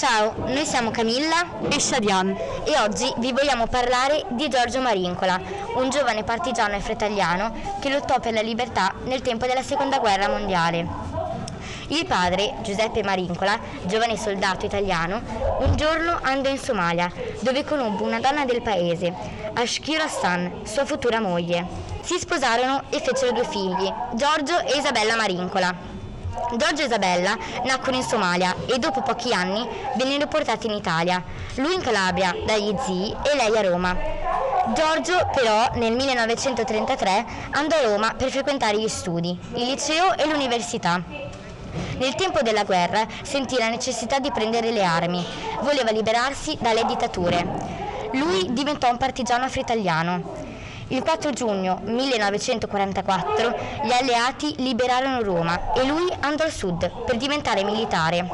Ciao, noi siamo Camilla e Shadian e oggi vi vogliamo parlare di Giorgio Marincola, un giovane partigiano e fretagliano che lottò per la libertà nel tempo della Seconda Guerra Mondiale. Il padre, Giuseppe Marincola, giovane soldato italiano, un giorno andò in Somalia, dove conobbe una donna del paese, Ashkira Hassan, sua futura moglie. Si sposarono e fecero due figli, Giorgio e Isabella Marincola. Giorgio e Isabella nacquero in Somalia e dopo pochi anni vennero portati in Italia, lui in Calabria dagli zii e lei a Roma. Giorgio però nel 1933 andò a Roma per frequentare gli studi, il liceo e l'università. Nel tempo della guerra sentì la necessità di prendere le armi, voleva liberarsi dalle dittature. Lui diventò un partigiano afro-italiano. Il 4 giugno 1944 gli alleati liberarono Roma e lui andò al sud per diventare militare.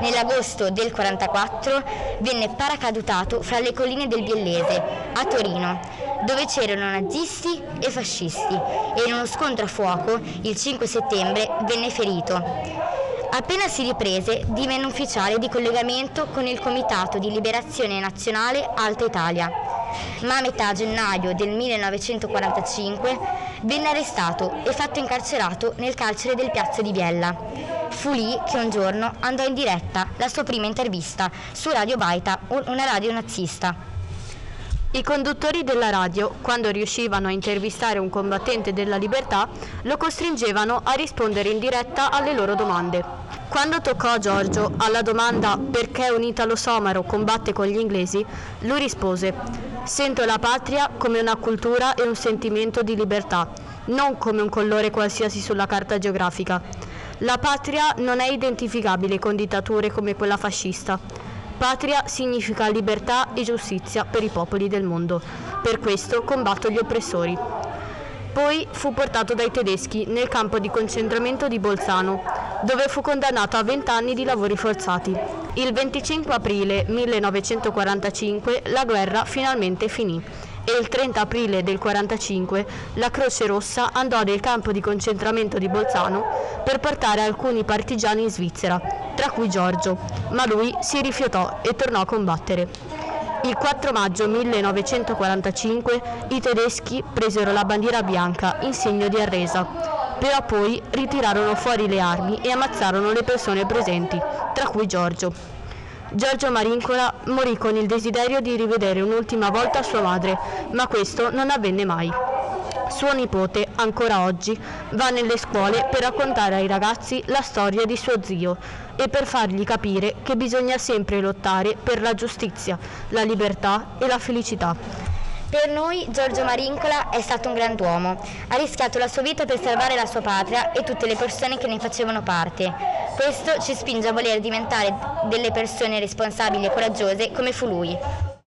Nell'agosto del 44 venne paracadutato fra le colline del Biellese, a Torino, dove c'erano nazisti e fascisti e in uno scontro a fuoco il 5 settembre venne ferito. Appena si riprese, divenne ufficiale di collegamento con il Comitato di Liberazione Nazionale Alta Italia ma a metà gennaio del 1945 venne arrestato e fatto incarcerato nel carcere del Piazza di Biella. Fu lì che un giorno andò in diretta la sua prima intervista su Radio Baita, una radio nazista. I conduttori della radio, quando riuscivano a intervistare un combattente della libertà, lo costringevano a rispondere in diretta alle loro domande. Quando toccò a Giorgio alla domanda perché un italo-somaro combatte con gli inglesi, lui rispose Sento la patria come una cultura e un sentimento di libertà, non come un colore qualsiasi sulla carta geografica. La patria non è identificabile con dittature come quella fascista. Patria significa libertà e giustizia per i popoli del mondo. Per questo combatto gli oppressori. Poi fu portato dai tedeschi nel campo di concentramento di Bolzano, dove fu condannato a 20 anni di lavori forzati. Il 25 aprile 1945 la guerra finalmente finì e il 30 aprile del 1945 la Croce Rossa andò nel campo di concentramento di Bolzano per portare alcuni partigiani in Svizzera, tra cui Giorgio, ma lui si rifiutò e tornò a combattere. Il 4 maggio 1945 i tedeschi presero la bandiera bianca in segno di arresa, però poi ritirarono fuori le armi e ammazzarono le persone presenti, tra cui Giorgio. Giorgio Marincola morì con il desiderio di rivedere un'ultima volta sua madre, ma questo non avvenne mai. Suo nipote, ancora oggi, va nelle scuole per raccontare ai ragazzi la storia di suo zio e per fargli capire che bisogna sempre lottare per la giustizia, la libertà e la felicità. Per noi Giorgio Marincola è stato un grand'uomo. Ha rischiato la sua vita per salvare la sua patria e tutte le persone che ne facevano parte. Questo ci spinge a voler diventare delle persone responsabili e coraggiose come fu lui.